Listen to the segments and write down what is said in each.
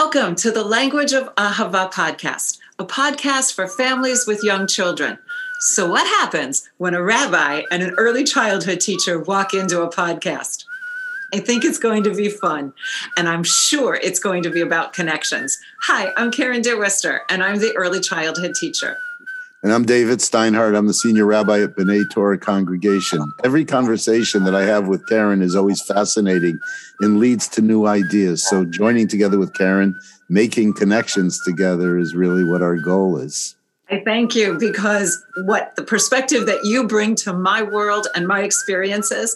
Welcome to the Language of Ahava podcast, a podcast for families with young children. So, what happens when a rabbi and an early childhood teacher walk into a podcast? I think it's going to be fun, and I'm sure it's going to be about connections. Hi, I'm Karen DeWister, and I'm the early childhood teacher. And I'm David Steinhardt. I'm the senior rabbi at B'nai Torah congregation. Every conversation that I have with Karen is always fascinating and leads to new ideas. So joining together with Karen, making connections together is really what our goal is. I thank you because what the perspective that you bring to my world and my experiences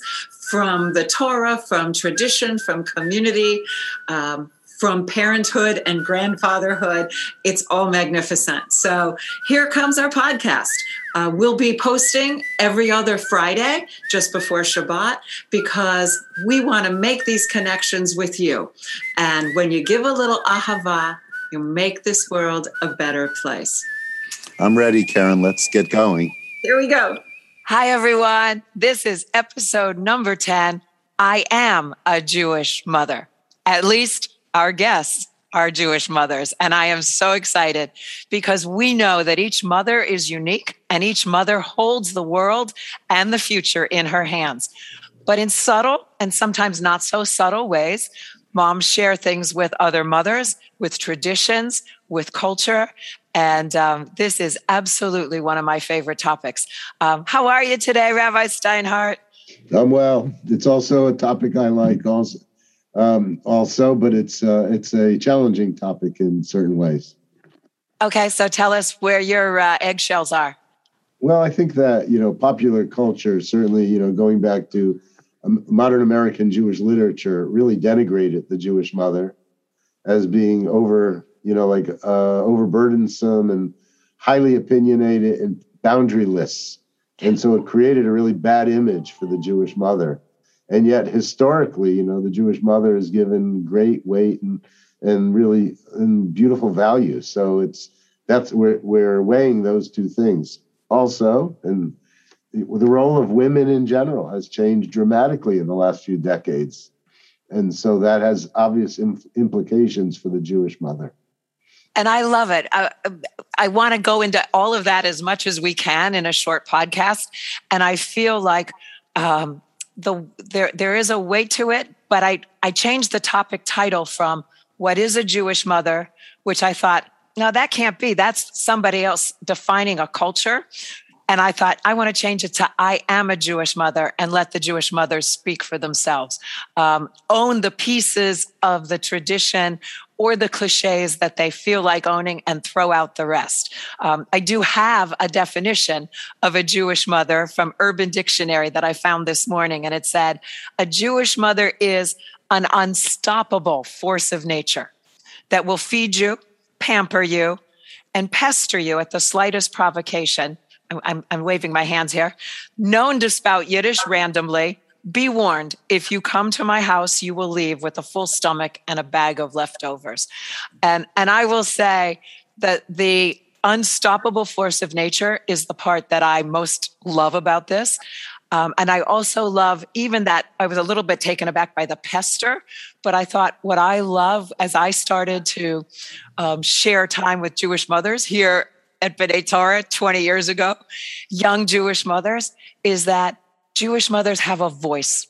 from the Torah, from tradition, from community, um, from parenthood and grandfatherhood. It's all magnificent. So here comes our podcast. Uh, we'll be posting every other Friday just before Shabbat because we want to make these connections with you. And when you give a little ahava, you make this world a better place. I'm ready, Karen. Let's get going. Here we go. Hi, everyone. This is episode number 10. I am a Jewish mother. At least our guests are Jewish mothers. And I am so excited because we know that each mother is unique and each mother holds the world and the future in her hands. But in subtle and sometimes not so subtle ways, moms share things with other mothers, with traditions, with culture. And um, this is absolutely one of my favorite topics. Um, how are you today, Rabbi Steinhardt? I'm well. It's also a topic I like also um, also, but it's uh, it's a challenging topic in certain ways. Okay, so tell us where your uh, eggshells are. Well, I think that you know popular culture, certainly you know going back to um, modern American Jewish literature, really denigrated the Jewish mother as being over you know like uh, overburdensome and highly opinionated and boundaryless, and so it created a really bad image for the Jewish mother and yet historically you know the jewish mother is given great weight and and really and beautiful value so it's that's we're, we're weighing those two things also and the, role of women in general has changed dramatically in the last few decades and so that has obvious implications for the jewish mother and I love it. I, I want to go into all of that as much as we can in a short podcast. And I feel like um, the there there is a weight to it, but I I changed the topic title from what is a Jewish mother, which I thought, no, that can't be. That's somebody else defining a culture. And I thought, I want to change it to I am a Jewish mother and let the Jewish mothers speak for themselves. Um, own the pieces of the tradition or the cliches that they feel like owning and throw out the rest. Um, I do have a definition of a Jewish mother from Urban Dictionary that I found this morning, and it said, A Jewish mother is an unstoppable force of nature that will feed you, pamper you, and pester you at the slightest provocation. I'm, I'm, waving my hands here. Known to spout Yiddish randomly, be warned if you come to my house you will leave with a full stomach and a bag of leftovers. And and i will say that the unstoppable force of nature is the part that i most love about this. Um, and i also love even that i was a little bit taken aback by the pester but i thought what i love as i started to um, share time with jewish mothers here at B'nai Torah 20 years ago, young Jewish mothers, is that Jewish mothers have a voice.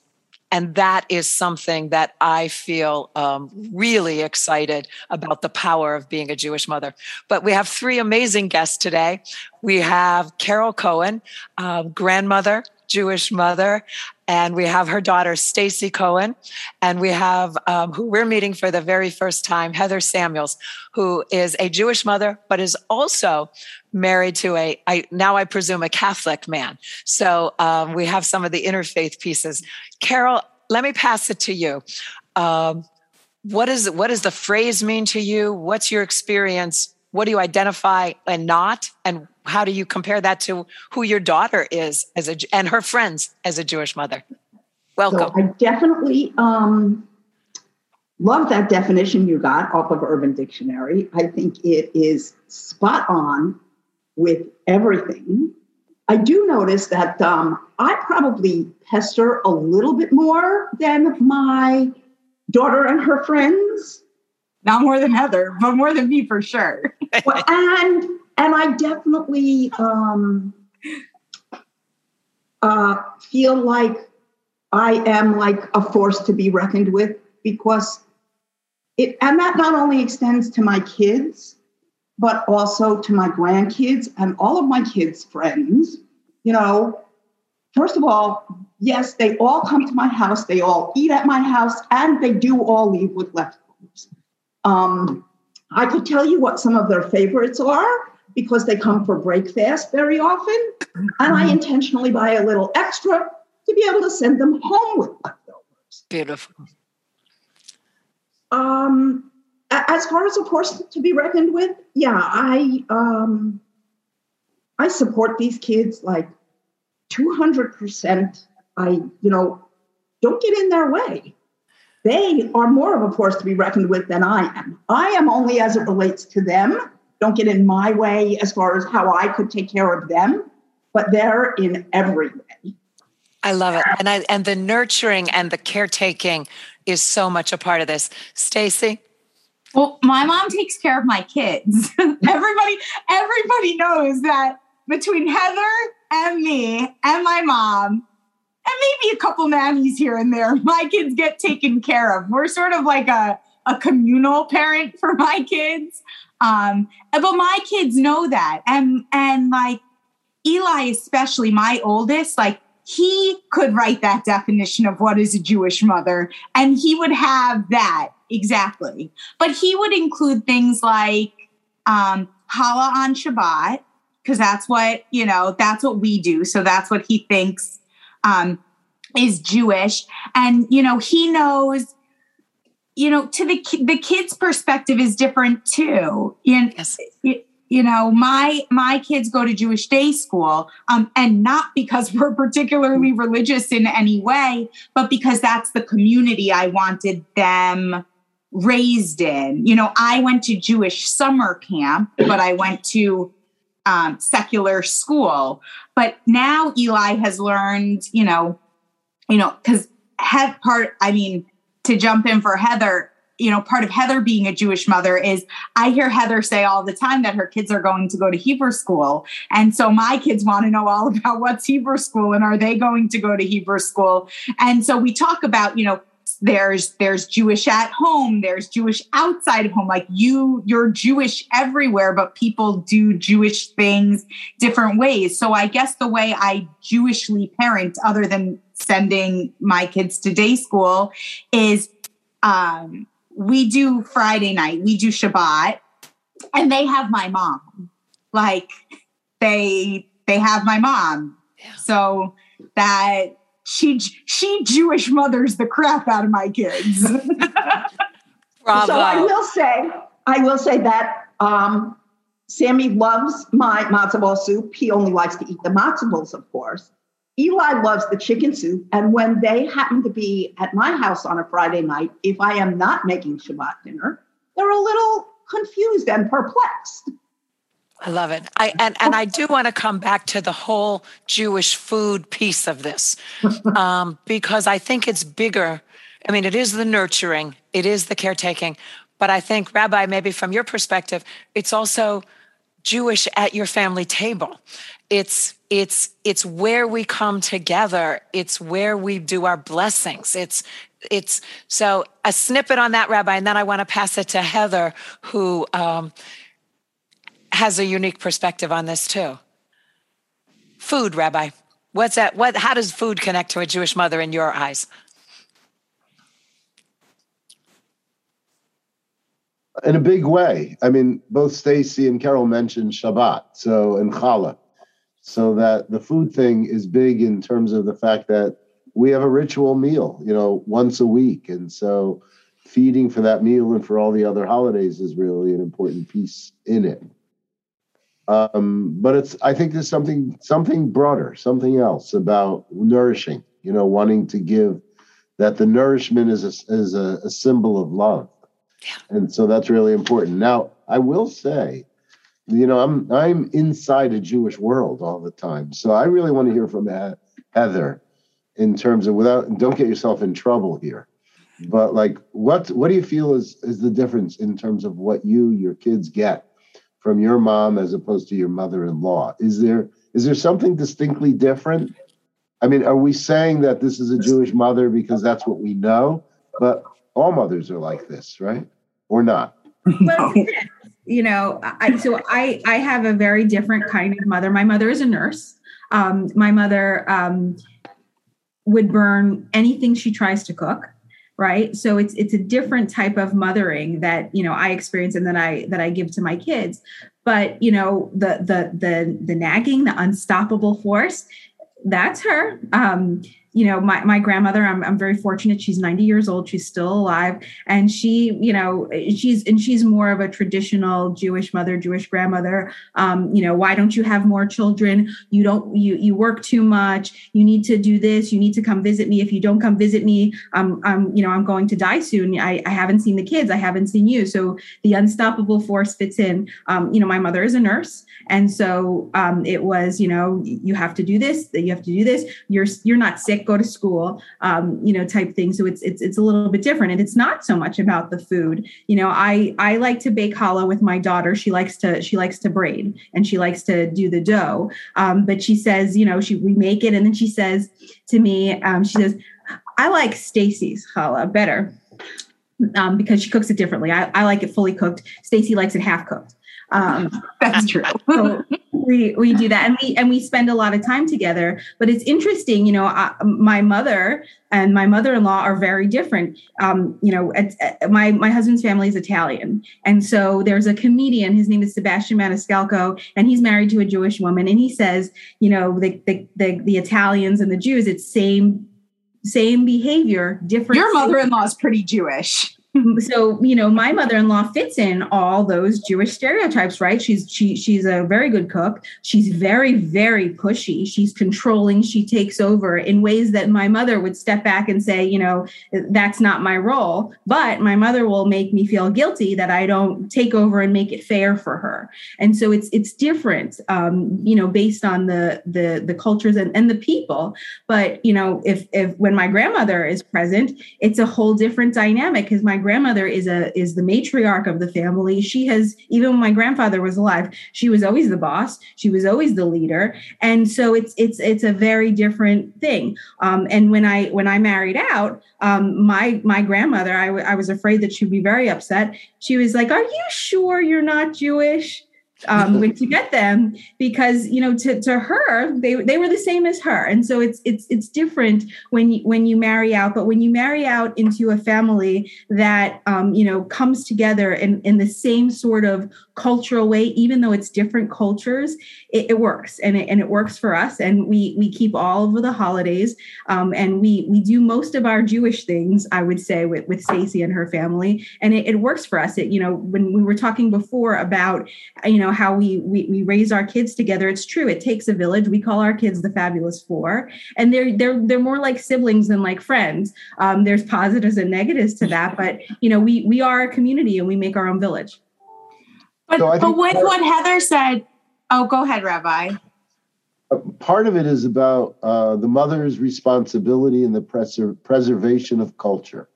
And that is something that I feel um, really excited about the power of being a Jewish mother. But we have three amazing guests today. We have Carol Cohen, uh, grandmother, Jewish mother, and we have her daughter Stacy Cohen, and we have um, who we're meeting for the very first time, Heather Samuels, who is a Jewish mother, but is also married to a I now I presume a Catholic man. So um, we have some of the interfaith pieces. Carol, let me pass it to you. Um, what is what does the phrase mean to you? What's your experience what do you identify and not? And how do you compare that to who your daughter is as a and her friends as a jewish mother? Welcome. So i definitely um, love that definition you got off of urban dictionary. I think it is spot on with everything. I do notice that um, i probably pester a little bit more than my daughter and her friends Not more than Heather, but more than me for sure. well, and and I definitely um, uh, feel like I am like a force to be reckoned with because it, and that not only extends to my kids, but also to my grandkids and all of my kids' friends. You know, first of all, yes, they all come to my house, they all eat at my house, and they do all leave with leftovers. Um, I could tell you what some of their favorites are because they come for breakfast very often, and I intentionally buy a little extra to be able to send them home with leftovers. Beautiful. Um, as far as a force to be reckoned with, yeah, I um, I support these kids like two hundred percent. I you know don't get in their way. They are more of a force to be reckoned with than I am. I am only as it relates to them. Don't get in my way as far as how I could take care of them, but they're in every way. I love it. And I and the nurturing and the caretaking is so much a part of this. Stacy? Well, my mom takes care of my kids. everybody everybody knows that between Heather and me and my mom and maybe a couple nannies here and there, my kids get taken care of. We're sort of like a a communal parent for my kids. Um, but my kids know that. And and like Eli especially my oldest like he could write that definition of what is a Jewish mother, and he would have that exactly. But he would include things like um, challah on Shabbat, because that's what you know. That's what we do. So that's what he thinks um, is Jewish, and you know he knows. You know, to the the kid's perspective is different too. And yes you know my my kids go to jewish day school um, and not because we're particularly religious in any way but because that's the community i wanted them raised in you know i went to jewish summer camp but i went to um, secular school but now eli has learned you know you know because head part i mean to jump in for heather you know, part of Heather being a Jewish mother is I hear Heather say all the time that her kids are going to go to Hebrew school. And so my kids want to know all about what's Hebrew school and are they going to go to Hebrew school? And so we talk about, you know, there's there's Jewish at home, there's Jewish outside of home. Like you, you're Jewish everywhere, but people do Jewish things different ways. So I guess the way I Jewishly parent, other than sending my kids to day school, is um, we do Friday night, we do Shabbat, and they have my mom. Like they they have my mom. Yeah. So that she she Jewish mothers the crap out of my kids. Bravo. So I will say, I will say that um, Sammy loves my matzo ball soup. He only likes to eat the matzo balls, of course. Eli loves the chicken soup. And when they happen to be at my house on a Friday night, if I am not making Shabbat dinner, they're a little confused and perplexed. I love it. I and, and I do want to come back to the whole Jewish food piece of this. Um, because I think it's bigger. I mean, it is the nurturing, it is the caretaking, but I think, Rabbi, maybe from your perspective, it's also Jewish at your family table it's it's it's where we come together it's where we do our blessings it's it's so a snippet on that rabbi and then i want to pass it to heather who um, has a unique perspective on this too. Food rabbi. What's that what how does food connect to a jewish mother in your eyes? In a big way. I mean both stacy and carol mentioned shabbat so and challah. So that the food thing is big in terms of the fact that we have a ritual meal, you know, once a week. And so feeding for that meal and for all the other holidays is really an important piece in it. Um, but it's I think there's something something broader, something else about nourishing, you know, wanting to give that the nourishment is a, is a, a symbol of love. Yeah. And so that's really important. Now, I will say you know, I'm I'm inside a Jewish world all the time, so I really want to hear from Heather in terms of without. Don't get yourself in trouble here, but like what what do you feel is is the difference in terms of what you your kids get from your mom as opposed to your mother-in-law. Is there is there something distinctly different? I mean are we saying that this is a jewish mother because that's what we know? But all mothers are like this right? Or not? Well, you know I, so i i have a very different kind of mother. My mother is a nurse. Um, my mother um, would burn anything she tries to cook right? So it's it's a different type of mothering that you know i experience and that i that i give to my kids. But you know the the the the nagging the unstoppable force that's her. Um you know my, my grandmother I'm, I'm very fortunate she's 90 years old she's still alive and she you know she's and she's more of a traditional jewish mother jewish grandmother um, you know why don't you have more children? You don't you you work too much you need to do this you need to come visit me if you don't come visit me i'm, I'm you know i'm going to die soon I, I haven't seen the kids i haven't seen you so the unstoppable force fits in um, you know my mother is a nurse and so um, it was you know you have to do this you have to do this you're you're not sick go to school, um, you know, type thing. So it's it's it's a little bit different, and it's not so much about the food. You know, I I like to bake challah with my daughter. She likes to she likes to braid and she likes to do the dough. Um, but she says, you know, she we make it, and then she says to me, um, she says, I like Stacy's challah better. Um, because she cooks it differently. I, I like it fully cooked. Stacy likes it half cooked. Um, That's true. so we we do that, and we and we spend a lot of time together. But it's interesting, you know. I, my mother and my mother-in-law are very different. Um, you know, at, at, my my husband's family is Italian, and so there's a comedian. His name is Sebastian Maniscalco, and he's married to a Jewish woman. And he says, you know, the the the, the Italians and the Jews, it's same same behavior, different. Your mother-in-law is pretty Jewish. so you know my mother-in-law fits in all those jewish stereotypes right? She's she she's a very good cook. She's very very pushy. She's controlling. She takes over in ways that my mother would step back and say you know that's not my role. But my mother will make me feel guilty that i don't take over and make it fair for her. And so it's it's different um, you know based on the the the cultures and, and the people. But you know if if when my grandmother is present it's a whole different dynamic because my grandmother is a is the matriarch of the family. She has even when my grandfather was alive, she was always the boss. She was always the leader, and so it's it's it's a very different thing. Um, and when I when I married out, um, my my grandmother, I, w- I was afraid that she'd be very upset. She was like, "Are you sure you're not Jewish?" Um, when to get them because you know to, to her they, they were the same as her. And so it's it's it's different when you when you marry out but when you marry out into a family that um, you know comes together in in the same sort of cultural way even though it's different cultures it, it works. And it, and it works for us. And we we keep all of the holidays. Um, and we we do most of our Jewish things I would say with with Stacy and her family. And it, it works for us. It you know when we were talking before about you know know how we, we we raise our kids together. It's true. It takes a village. We call our kids the fabulous four. And they're they're they're more like siblings than like friends. Um, there's positives and negatives to that but you know we we are a community and we make our own village. But, so but with what heather said oh go ahead rabbi. Uh, part of it is about uh, the mother's responsibility in the preser- preservation of culture.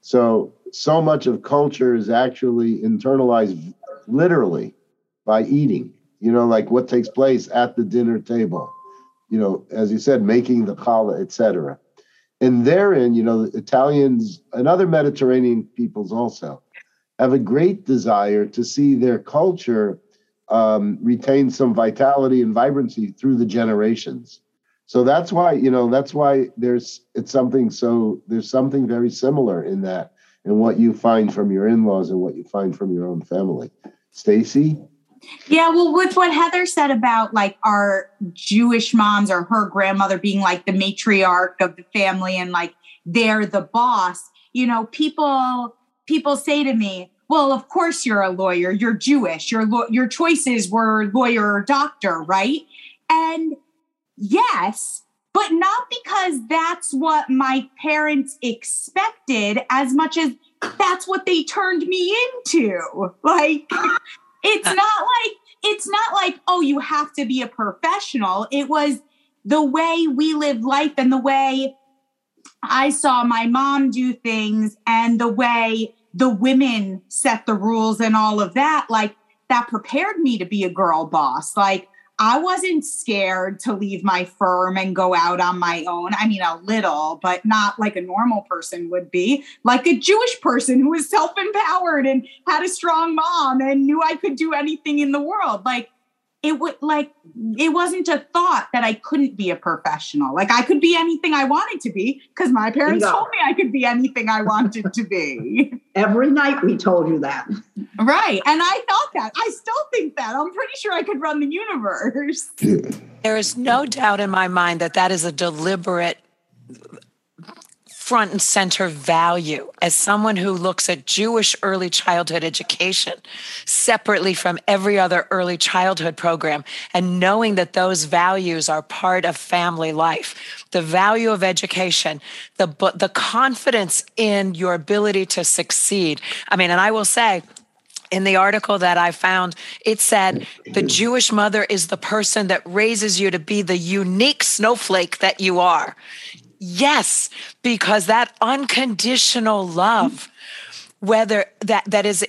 So so much of culture is actually internalized literally by eating. You know, like what takes place at the dinner table. You know, as you said, making the challah, etc. And therein, you know, the Italians and other Mediterranean peoples also have a great desire to see their culture um, retain some vitality and vibrancy through the generations. So that's why, you know, that's why there's it's something so there's something very similar in that and what you find from your in-laws and what you find from your own family. Stacy? Yeah, well, with what Heather said about like our Jewish moms or her grandmother being like the matriarch of the family and like they're the boss, you know, people people say to me, "Well, of course you're a lawyer. You're Jewish. Your your choices were lawyer or doctor, right?" And yes, but not because that's what my parents expected as much as that's what they turned me into. Like it's not like it's not like oh you have to be a professional. It was the way we lived life and the way I saw my mom do things and the way the women set the rules and all of that, like that prepared me to be a girl boss. Like I wasn't scared to leave my firm and go out on my own. I mean, a little, but not like a normal person would be, like a Jewish person who was self empowered and had a strong mom and knew I could do anything in the world. Like, it would like it wasn't a thought that I couldn't be a professional. Like I could be anything I wanted to be because my parents told me I could be anything I wanted to be. Every night we told you that. Right. And I thought that. I still think that. I'm pretty sure I could run the universe. There is no doubt in my mind that that is a deliberate front and center value as someone who looks at Jewish early childhood education separately from every other early childhood program and knowing that those values are part of family life. The value of education, the, the confidence in your ability to succeed. I mean, and I will say, in the article that I found, it said the Jewish mother is the person that raises you to be the unique snowflake that you are. Yes, because that unconditional love, whether that, that is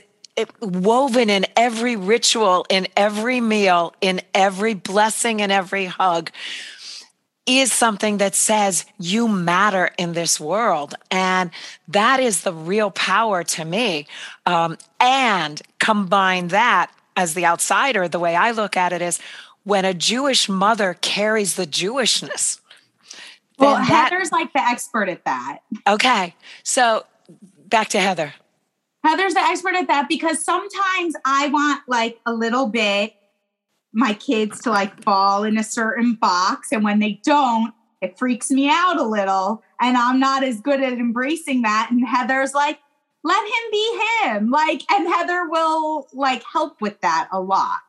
woven in every ritual, in every meal, in every blessing, in every hug, is something that says you matter in this world. And that is the real power to me. Um, and combine that as the outsider, the way I look at it is when a Jewish mother carries the Jewishness well, that, Heather's like the expert at that. Okay. So back to Heather. Heather's the expert at that because sometimes I want like a little bit my kids to like fall in a certain box. And when they don't, it freaks me out a little. And I'm not as good at embracing that. And Heather's like, let him be him. Like, and Heather will like help with that a lot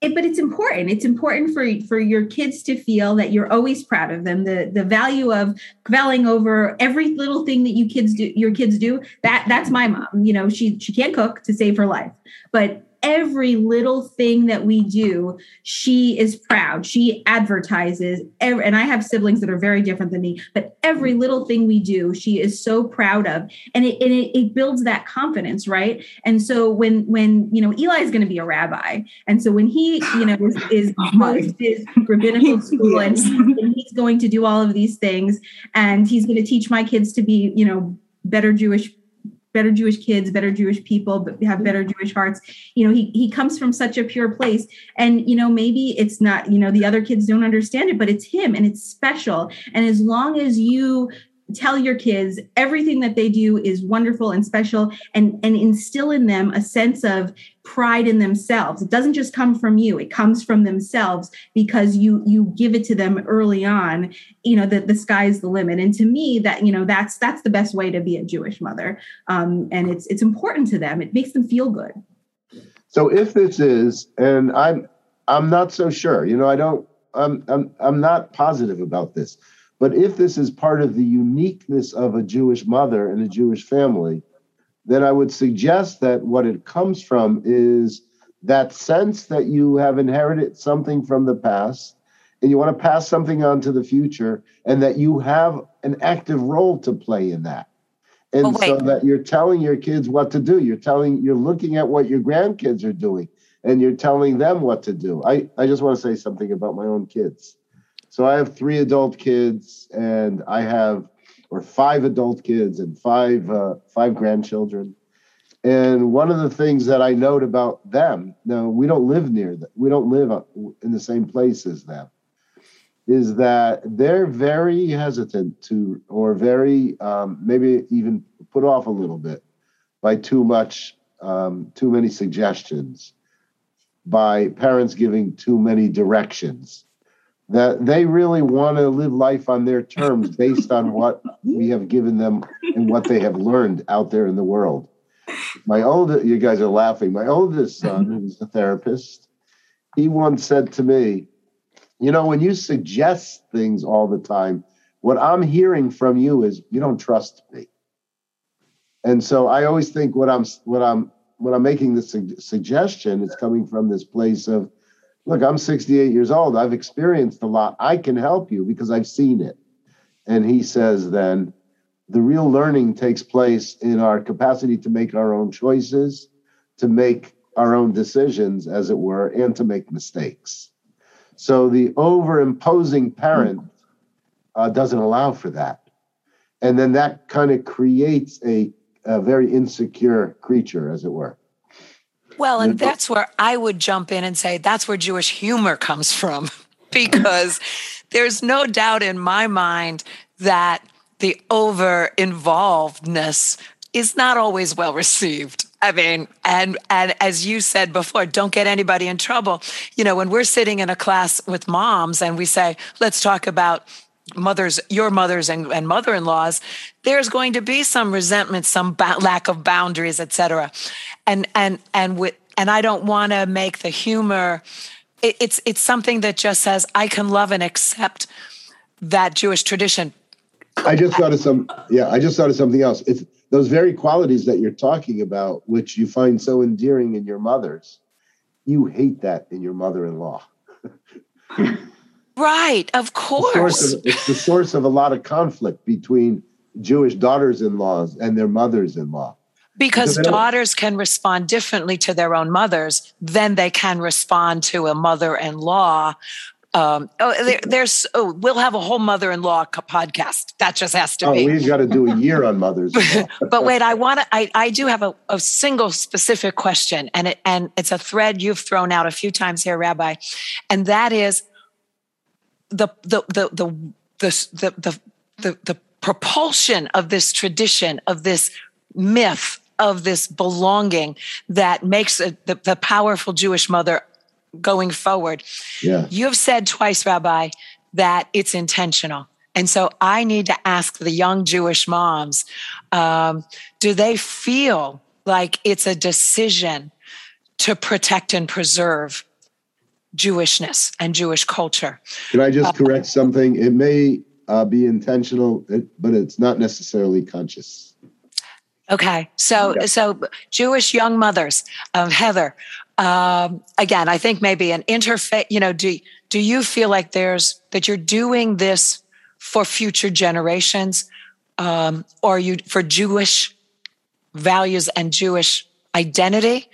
it, but it's important. It's important for for your kids to feel that you're always proud of them. The the value of kvelling over every little thing that you kids do your kids do that that's my mom. You know she she can't cook to save her life. But every little thing that we do, she is proud. She advertises, every, and I have siblings that are very different than me, but every little thing we do, she is so proud of, and it and it, it builds that confidence, right? And so when when you know Eli is going to be a rabbi, and so when he you know is, is oh his rabbinical school and, and he's going to do all of these things, and he's going to teach my kids to be you know better Jewish better Jewish kids, better Jewish people, but have better Jewish hearts. You know, he he comes from such a pure place. And you know, maybe it's not, you know, the other kids don't understand it, but it's him and it's special. And as long as you tell your kids everything that they do is wonderful and special and and instill in them a sense of pride in themselves. It doesn't just come from you. It comes from themselves because you you give it to them early on. You know that the sky's the limit. And to me that you know that's that's the best way to be a jewish mother. Um, and it's it's important to them. It makes them feel good. So if this is and i'm i'm not so sure. You know i don't i'm i'm, I'm not positive about this but if this is part of the uniqueness of a Jewish mother and a Jewish family, then I would suggest that what it comes from is that sense that you have inherited something from the past and you want to pass something on to the future and that you have an active role to play in that. And oh, so that you're telling your kids what to do. You're telling, you're looking at what your grandkids are doing and you're telling them what to do. I, I just want to say something about my own kids. So I have three adult kids, and I have or five adult kids and five uh, five grandchildren. And one of the things that I note about them, now we don't live near them, we don't live in the same place as them, is that they're very hesitant to, or very um, maybe even put off a little bit by too much, um, too many suggestions, by parents giving too many directions that they really want to live life on their terms based on what we have given them and what they have learned out there in the world. My oldest, you guys are laughing. My oldest son, who's a therapist, he once said to me, You know, when you suggest things all the time, what I'm hearing from you is you don't trust me. And so I always think what I'm what I'm when I'm making this su- suggestion, it's coming from this place of look, I'm 68 years old. I've experienced a lot. I can help you because I've seen it. And he says then the real learning takes place in our capacity to make our own choices, to make our own decisions, as it were, and to make mistakes. So the over imposing parent uh, doesn't allow for that. And then that kind of creates a, a very insecure creature, as it were. Well, and that's where I would jump in and say that's where Jewish humor comes from, because there's no doubt in my mind that the over involvedness is not always well received. I mean, and and as you said before, don't get anybody in trouble. You know, when we're sitting in a class with moms and we say, let's talk about mothers, your mothers and, and mother-in-laws, there's going to be some resentment, some ba- lack of boundaries, etc. And and and with and I don't want to make the humor. It, it's it's something that just says I can love and accept that Jewish tradition. I just thought of some. Yeah, I just thought of something else. It's those very qualities that you're talking about, which you find so endearing in your mothers. You hate that in your mother-in-law. right, of course. Of, it's the source of a lot of conflict between Jewish daughters-in-laws and their mothers-in-law. Because daughters can respond differently to their own mothers than they can respond to a mother-in-law um, oh, there, there's oh, we'll have a whole mother-in-law podcast. That just has to oh, be. We've got to do a year on mothers. but wait, I want to. I, I do have a, a single specific question, and it and it's a thread you've thrown out a few times here, Rabbi, and that is the the the the the the the, the, propulsion of this tradition of this myth of this belonging that makes a, the, the powerful Jewish mother going forward. Yeah. You have said twice, Rabbi, that it's intentional. And so I need to ask the young Jewish moms um, do they feel like it's a decision to protect and preserve Jewishness and Jewish culture? Can I just uh, correct something? It may uh, be intentional, but it's not necessarily conscious. Okay, so yeah. so Jewish young mothers, um, Heather, um, again, I think maybe an interfaith, you know, do, do you feel like there's, that you're doing this for future generations? Um, or you for Jewish values and Jewish identity?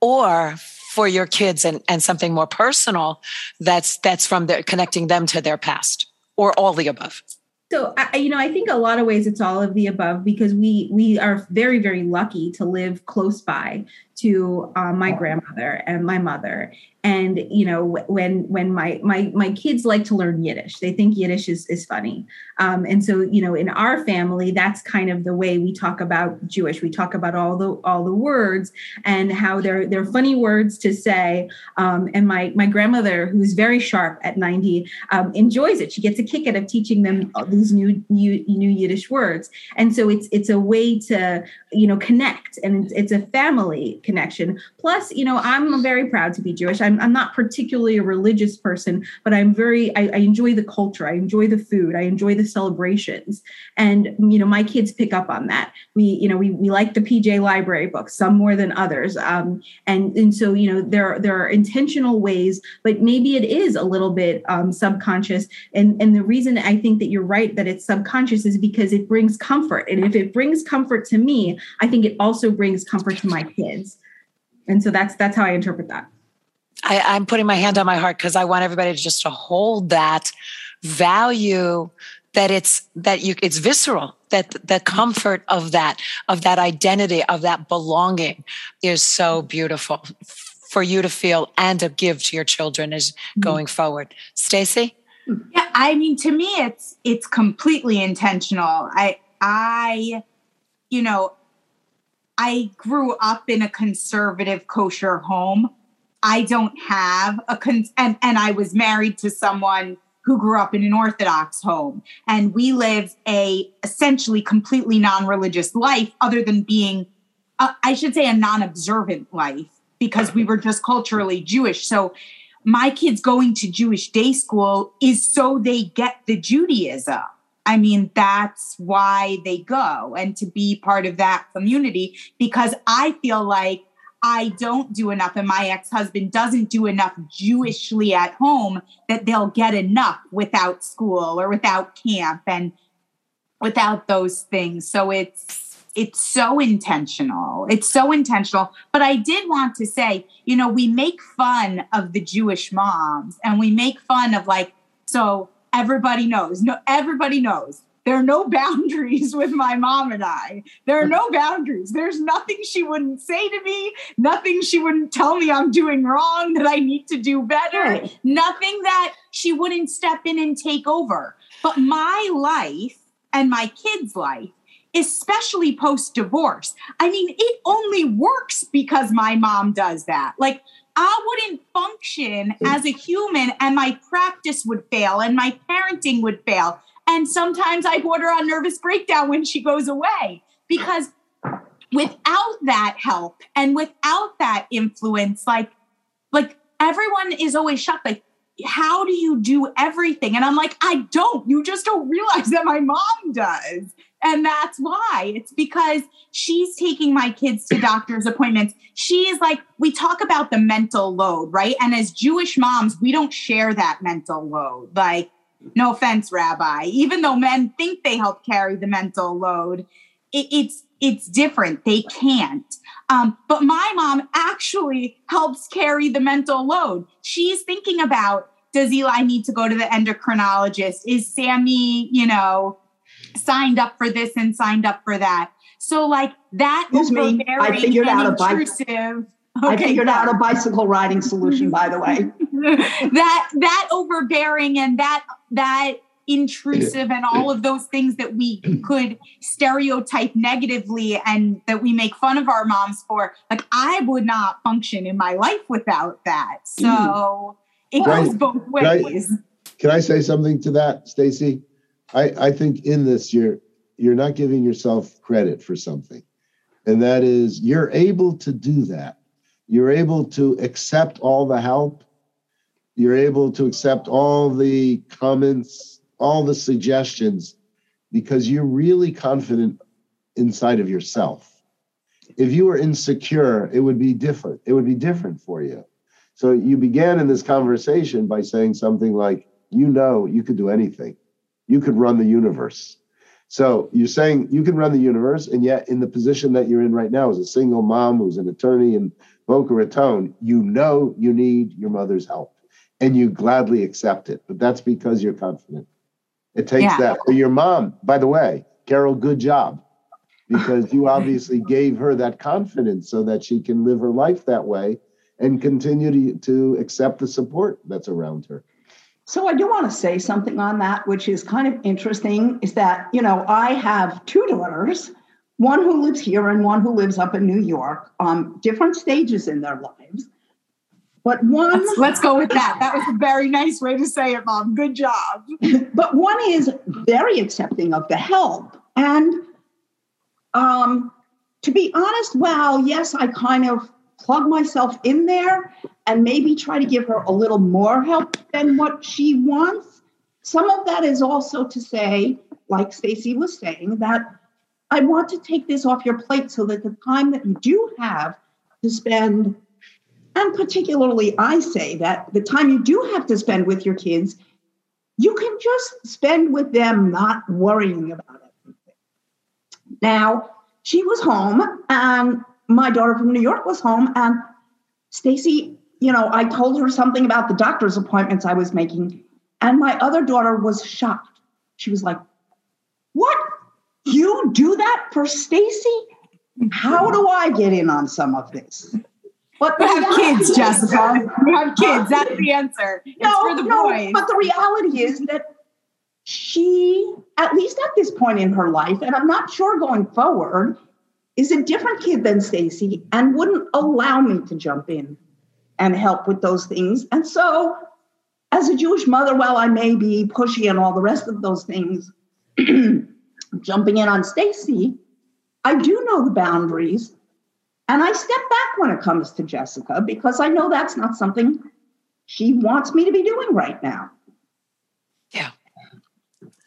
Or for your kids and, and something more personal that's that's from connecting them to their past or all the above. So I, you know i think a lot of ways it's all of the above because we we are very very lucky to live close by to uh, my grandmother and my mother. And you know when when my my my kids like to learn yiddish. They think yiddish is, is funny. Um, and so you know in our family that's kind of the way we talk about jewish. We talk about all the all the words and how they're they're funny words to say. Um, and my my grandmother who's very sharp at 90 um, enjoys it. She gets a kick out of teaching them these new new new yiddish words. And so it's it's a way to you know connect. And it's, it's a family connection plus you know i'm very proud to be jewish i'm I'm, not particularly a religious person, but I'm very, I, I enjoy the culture. I enjoy the food. I enjoy the celebrations. And, you know, my kids pick up on that. We, you know, we, we like the PJ library books, some more than others. Um, and, and so, you know, there, there are intentional ways, but maybe it is a little bit um, subconscious. And, and the reason I think that you're right that it's subconscious is because it brings comfort. And if it brings comfort to me, I think it also brings comfort to my kids. And so that's that's how I interpret that. I, i'm putting my hand on my heart because I want everybody to just to hold that value that it's that you it's visceral that the comfort of that of that identity of that belonging is so beautiful for you to feel and to give to your children as mm-hmm. going forward stacy yeah i mean to me it's it's completely intentional i i you know i grew up in a conservative kosher home I don't have a con- and and I was married to someone who grew up in an Orthodox home, and we lived a essentially completely non-religious life, other than being, uh, I should say, a non-observant life because we were just culturally Jewish. So my kids going to Jewish day school is so they get the Judaism. I mean, that's why they go and to be part of that community because I feel like I don't do enough and my ex husband doesn't do enough Jewishly at home that they'll get enough without school or without camp and without those things. So it's, it's so intentional. It's so intentional. But I did want to say, you know, we make fun of the Jewish moms and we make fun of like, so everybody knows, no, everybody knows there are no boundaries with my mom and I. There are no boundaries. There's nothing she wouldn't say to me, nothing she wouldn't tell me I'm doing wrong, that I need to do better, right. nothing that she wouldn't step in and take over. But my life and my kids' life especially post divorce. I mean, it only works because my mom does that. Like, I wouldn't function mm. as a human and my practice would fail and my parenting would fail. And sometimes I her on nervous breakdown when she goes away because without that help and without that influence, like, like everyone is always shocked, like, how do you do everything? And I'm like, I don't. You just don't realize that my mom does. And that's why it's because she's taking my kids to doctor's appointments. She's like, we talk about the mental load, right? And as Jewish moms, we don't share that mental load. Like, no offense, Rabbi, even though men think they help carry the mental load, it, it's it's different. They can't. Um, but my mom actually helps carry the mental load. She's thinking about does Eli need to go to the endocrinologist? Is Sammy, you know, signed up for this and signed up for that. So like that Excuse me, I figured out a bike. Okay, I figured out a bicycle riding solution, by the way. that that overbearing and that that intrusive and all of those things that we could stereotype negatively and that we make fun of our moms for like i would not function in my life without that mm. so it goes both ways can I, can I say something to that stacy I, I think in this you're you're not giving yourself credit for something. And that is you're able to do that. You're able to accept all the help. You're able to accept all the comments, all the suggestions, because you're really confident inside of yourself. If you were insecure, it would be different. It would be different for you. So you began in this conversation by saying something like, you know, you could do anything you could run the universe. So you're saying you can run the universe, and yet in the position that you're in right now as a single mom who's an attorney in Boca Raton, you know you need your mother's help and you gladly accept it. But that's because you're confident. It takes yeah. that for your mom. By the way, Carol, good job. Because you obviously gave her that confidence so that she can live her life that way and continue to, to accept the support that's around her. So I do want to say something on that, which is kind of interesting, is that, you know, I have two daughters, one who lives here and one who lives up in New York, um, different stages in their lives. But one let's, let's go with that. That was a very nice way to say it, Mom. Good job. but one is very accepting of the help. And um, to be honest, well, yes, I kind of plug myself in there and maybe try to give her a little more help than what she wants. Some of that is also to say, like Stacy was saying, that I want to take this off your plate so that the time that you do have to spend, and particularly I say that the time you do have to spend with your kids, you can just spend with them not worrying about everything. Now, she was home and my daughter from New York was home and Stacy, you know, I told her something about the doctor's appointments I was making and my other daughter was shocked. She was like, "What? You do that for Stacy? How do I get in on some of this?" But we have kids, Jessica. We have kids. That's the answer. It's no, for the no. But the reality is that she, at least at this point in her life, and I'm not sure going forward, is a different kid than Stacy and wouldn't allow me to jump in and help with those things. And so, as a Jewish mother, while I may be pushy and all the rest of those things, jumping in on Stacy, I do know the boundaries. And I step back when it comes to Jessica because I know that's not something she wants me to be doing right now. Yeah.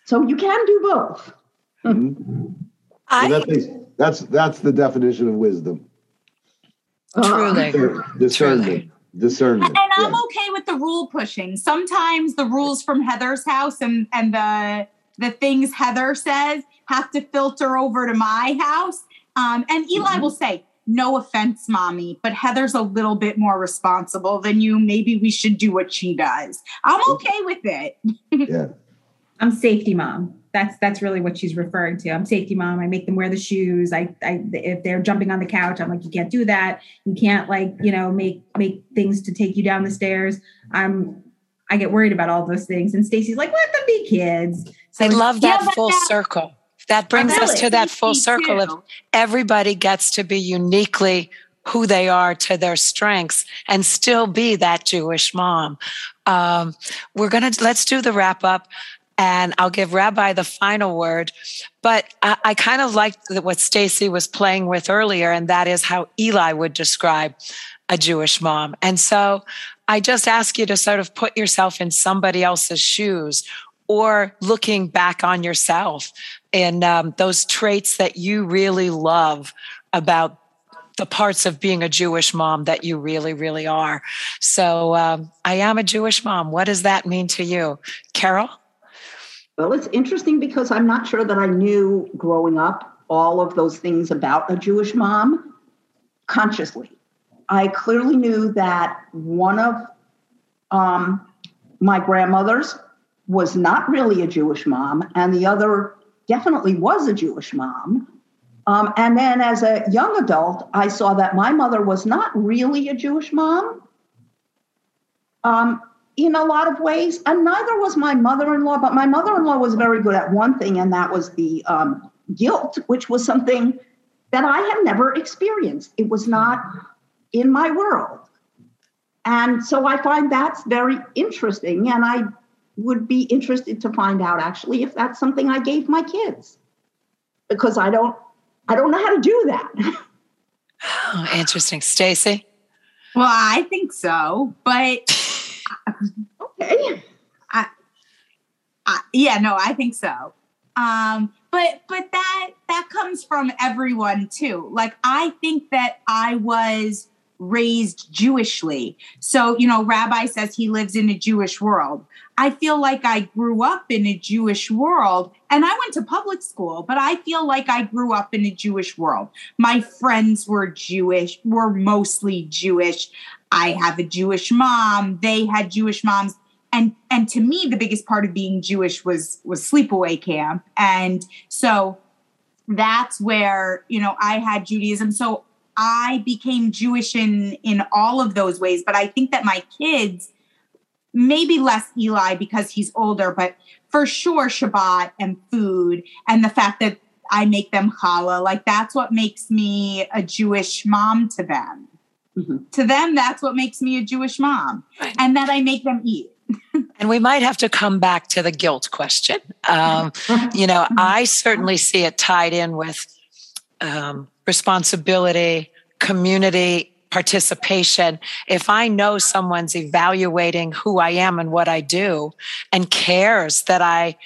So you can do both. Mm-hmm. I, that's, that's that's the definition of wisdom. Truly. discernment. Discernment. And I'm yeah. okay with the rule pushing. Sometimes the rules from Heather's house and and the the things Heather says have to filter over to my house. Um, and Eli Mhm. will say, "No offense, mommy, but Heather's a little bit more responsible than you. Maybe we should do what she does." I'm okay with it. yeah. I'm safety mom. That's that's really what she's referring to. I'm safety mom. I make them wear the shoes. I, I if they're jumping on the couch, I'm like, you can't do that. You can't like you know make make things to take you down the stairs. I'm I get worried about all those things. And Stacy's like, let them be kids. So I love that Yeah, full that- circle. That brings us to that full circle of everybody gets to be uniquely who they are to their strengths and still be that Jewish mom. Um, we're going to let's do the wrap up and I'll give Rabbi the final word. But I, I kind of liked what Stacy was playing with earlier, and that is how Eli would describe a Jewish mom. And so I just ask you to sort of put yourself in somebody else's shoes or looking back on yourself and um, those traits that you really love about the parts of being a Jewish mom that you really, really are. So um, I am a Jewish mom. What does that mean to you, Carol? Well, it's interesting because I'm not sure that I knew growing up all of those things about a Jewish mom consciously. I clearly knew that one of um, my grandmothers was not really a Jewish mom, and the other definitely was a Jewish mom. Um, and then as a young adult, I saw that my mother was not really a Jewish mom. Um, in a lot of ways, and neither was my mother-in-law. But my mother-in-law was very good at one thing, and that was the um, guilt, which was something that I had never experienced. It was not in my world, and so I find that's very interesting. And I would be interested to find out actually if that's something I gave my kids, because I don't, I don't know how to do that. Oh, interesting. Stacy? Well, I think so, but okay. I, yeah, no, I think so. Um, but but that that comes from everyone too. Like I think that I was raised Jewishly. So, you know, Rabbi says he lives in a Jewish world. I feel like I grew up in a Jewish world and I went to public school, but I feel like I grew up in a Jewish world. My friends were Jewish, were mostly Jewish. I have a Jewish mom, they had Jewish moms and and to me the biggest part of being jewish was was sleepaway camp and so that's where you know i had judaism so i became jewish in in all of those ways but i think that my kids maybe less eli because he's older but for sure shabbat and food and the fact that i make them challah like that's what makes me a jewish mom to them Mhm. to them that's what makes me a jewish mom Right. and that i make them eat And we might have to come back to the guilt question. Um, you know, I certainly see it tied in with um, responsibility, community participation. If I know someone's evaluating who I am and what I do and cares that I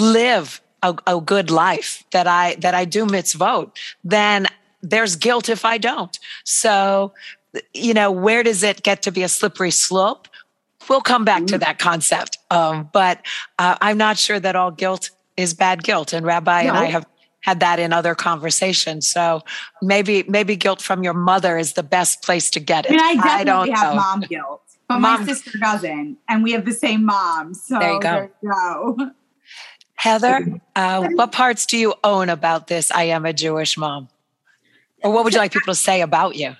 live a, a good life, that I that I do mitzvot, then there's guilt if I don't. So, you know, where does it get to be a slippery slope? We'll come back to that concept. Um, but uh, I'm not sure that all guilt is bad guilt. And Rabbi and I have had that in other conversations. So maybe maybe guilt from your mother is the best place to get it. I mean, I definitely don't have know. mom guilt, but Mom- my sister doesn't, and we have the same mom. So There you go. you go. Heather, uh, what parts do you own about this? I am a Jewish mom. Or what would you like people to say about you?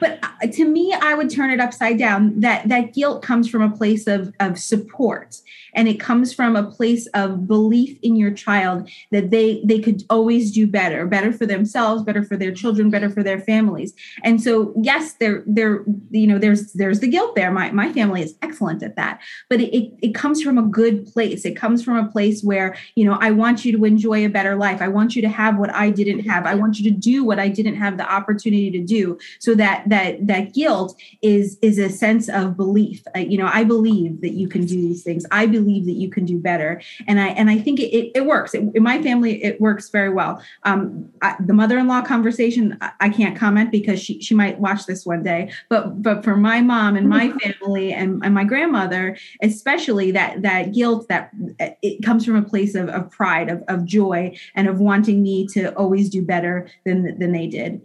But uh, to me i would turn it upside down. That that guilt comes from a place of of support. And it comes from a place of belief in your child that they they could always do better. Better for themselves better for their children better for their families. And so yes there there you know there's there's the guilt there. My, my family is excellent at that. But it, it, it comes from a good place. It comes from a place where you know i want you to enjoy a better life. I want you to have what i didn't have. I want you to do what i didn't have the opportunity to do so that that that that guilt is is a sense of belief. Uh, you know, I believe that you can do these things. I believe that you can do better, and I and I think it it, it works. It, in my family, it works very well. Um, I, the mother-in-law conversation, I, I can't comment because she she might watch this one day. But but for my mom and my family and, and my grandmother, especially that that guilt that it comes from a place of, of pride, of, of joy, and of wanting me to always do better than than they did.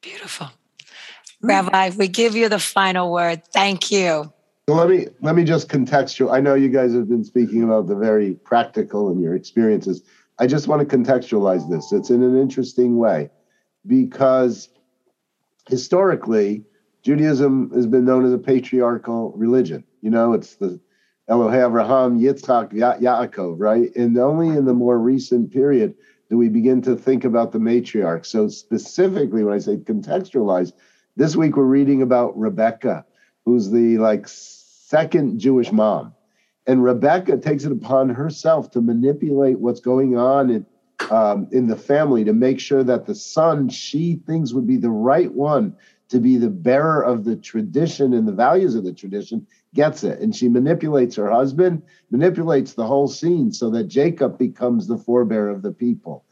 Beautiful. Rabbi, we give you the final word. Thank you. So let me let me just contextual. I know you guys have been speaking about the very practical and your experiences. I just want to contextualize this. It's in an interesting way because historically, Judaism has been known as a patriarchal religion. You know, it's the Elohei Avraham, Yitzchak, ya- Yaakov, right? And only in the more recent period do we begin to think about the matriarch. So specifically, when I say contextualize, this week we're reading about Rebecca, who's the like second Jewish mom. And Rebecca takes it upon herself to manipulate what's going on in, um, in the family to make sure that the son she thinks would be the right one to be the bearer of the tradition and the values of the tradition gets it. And she manipulates her husband, manipulates the whole scene so that Jacob becomes the forebearer of the people.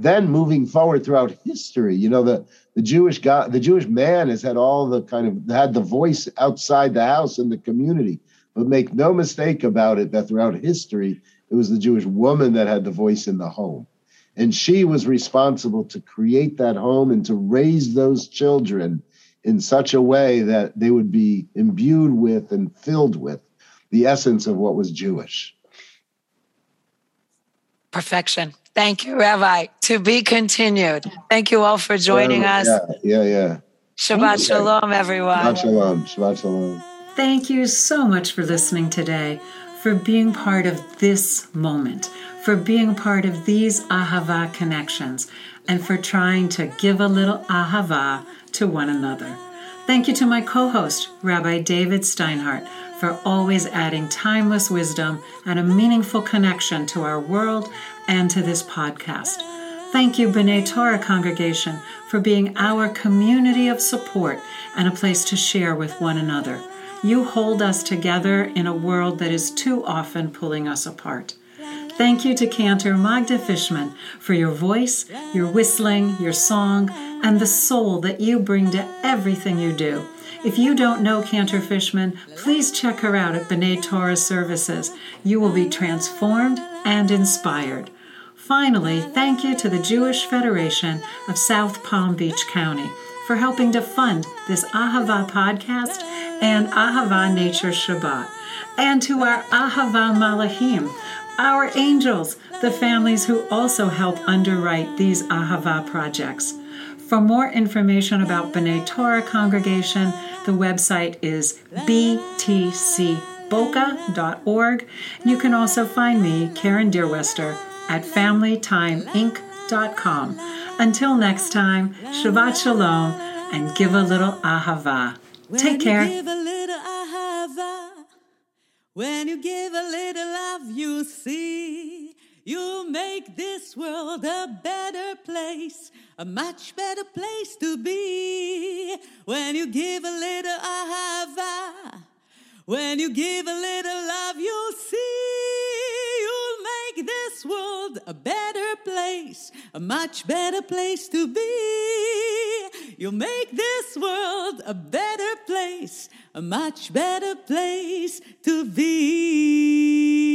Then moving forward throughout history, you know, the, the Jewish God, the Jewish man has had all the kind of had the voice outside the house in the community. But make no mistake about it that throughout history, it was the Jewish woman that had the voice in the home. And she was responsible to create that home and to raise those children in such a way that they would be imbued with and filled with the essence of what was Jewish. Perfection. Thank you, Rabbi. To be continued. Thank you all for joining yeah, us. Yeah, yeah, yeah. Shabbat shalom, everyone. Shabbat shalom. Shabbat shalom. Thank you so much for listening today, for being part of this moment, for being part of these Ahava connections, and for trying to give a little Ahava to one another. Thank you to my co host, Rabbi David Steinhardt, for always adding timeless wisdom and a meaningful connection to our world and to this podcast. Thank you, B'nai Torah congregation, for being our community of support and a place to share with one another. You hold us together in a world that is too often pulling us apart. Thank you to Cantor Magda Fishman for your voice, your whistling, your song, and the soul that you bring to everything you do. If you don't know Cantor Fishman, please check her out at B'nai Torah Services. You will be transformed and inspired. Finally, thank you to the Jewish Federation of South Palm Beach County for helping to fund this Ahava podcast and Ahava Nature Shabbat, and to our Ahava Malahim, our angels, the families who also help underwrite these Ahava projects. For more information about B'nai Torah congregation, the website is btcboca.org. You can also find me, Karen Deerwester, at familytimeinc.com. Until next time, Shabbat Shalom and give a little Ahava. Take care. When you give a little love, you see, you make this world a better place, a much better place to be. When you give a little ahava, uh, when you give a little love, you'll see, you'll make this world a better place, a much better place to be. You'll make this world a better place, a much better place to be.